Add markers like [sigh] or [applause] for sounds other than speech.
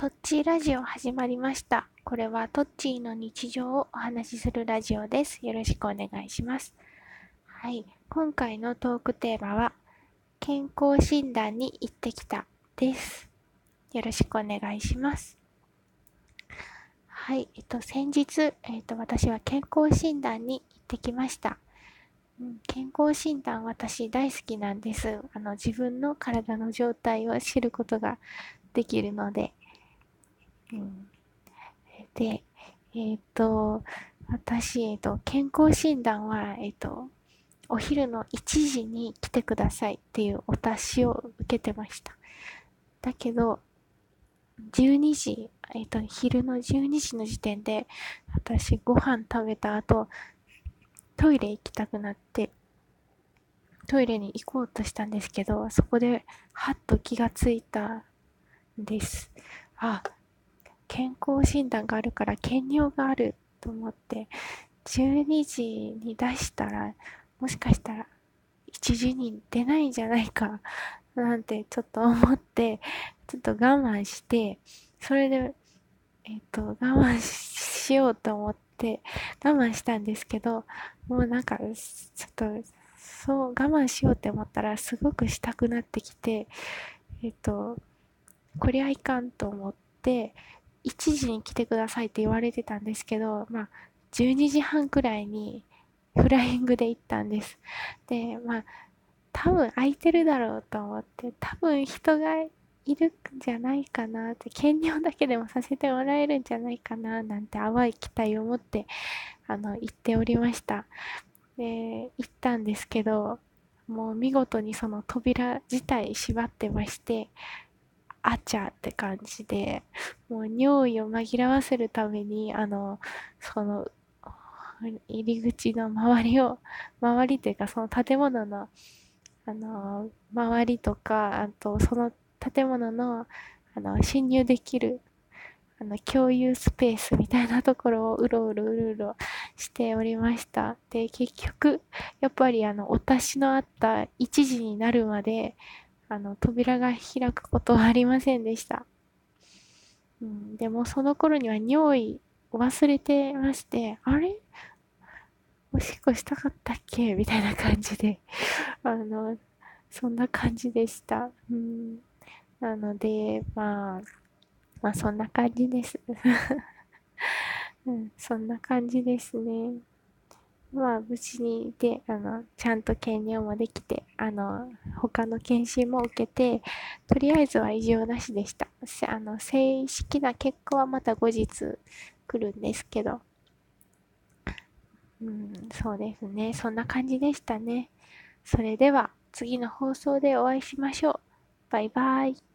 トッチーラジオ始まりました。これはトッチーの日常をお話しするラジオです。よろしくお願いします。はい。今回のトークテーマは、健康診断に行ってきたです。よろしくお願いします。はい。えっと、先日、えっと、私は健康診断に行ってきました。健康診断私大好きなんです。あの自分の体の状態を知ることができるので。うん、で、えっ、と、私、えっ、と、健康診断は、えっ、と、お昼の1時に来てくださいっていうお達しを受けてました。だけど、12時、えっ、と、昼の12時の時点で、私ご飯食べた後、トイレ行きたくなって、トイレに行こうとしたんですけど、そこで、はっと気がついたんです。あ、健康診断があるから検尿があると思って、12時に出したら、もしかしたら1時に出ないんじゃないか、なんてちょっと思って、ちょっと我慢して、それで、えっ、と、我慢しようと思って、我慢したんですけど、もうなんか、ちょっと、そう、我慢しようって思ったら、すごくしたくなってきて、えっ、と、こりゃいかんと思って、1時に来てくださいって言われてたんですけど、まあ、12時半くらいにフライングで行ったんです。で、まあ、多分空いてるだろうと思って、多分人がいるんじゃないかなって、検尿だけでもさせてもらえるんじゃないかな、なんて淡い期待を持って、あの、行っておりました。で、行ったんですけど、もう見事にその扉自体縛ってまして、あちゃって感じで、もう尿意を紛らわせるために、あの、その、入り口の周りを、周りというかその建物の、あの、周りとか、あとその建物の、あの、侵入できる、あの、共有スペースみたいなところをうろうろうろうろしておりました。で、結局、やっぱりあの、お達しのあった1時になるまで、あの、扉が開くことはありませんでした。うん、でもその頃には尿意忘れてまして、あれ？おしっこしたかったっけ？みたいな感じで [laughs] あの、そんな感じでした。うん、なので、まあ、まあそんな感じです [laughs] うん、そんな感じですね。まあ無事にで、あの、ちゃんと検尿もできて、あの、他の検診も受けて、とりあえずは異常なしでした。あの、正式な結果はまた後日来るんですけど、うん、そうですね。そんな感じでしたね。それでは次の放送でお会いしましょう。バイバイ。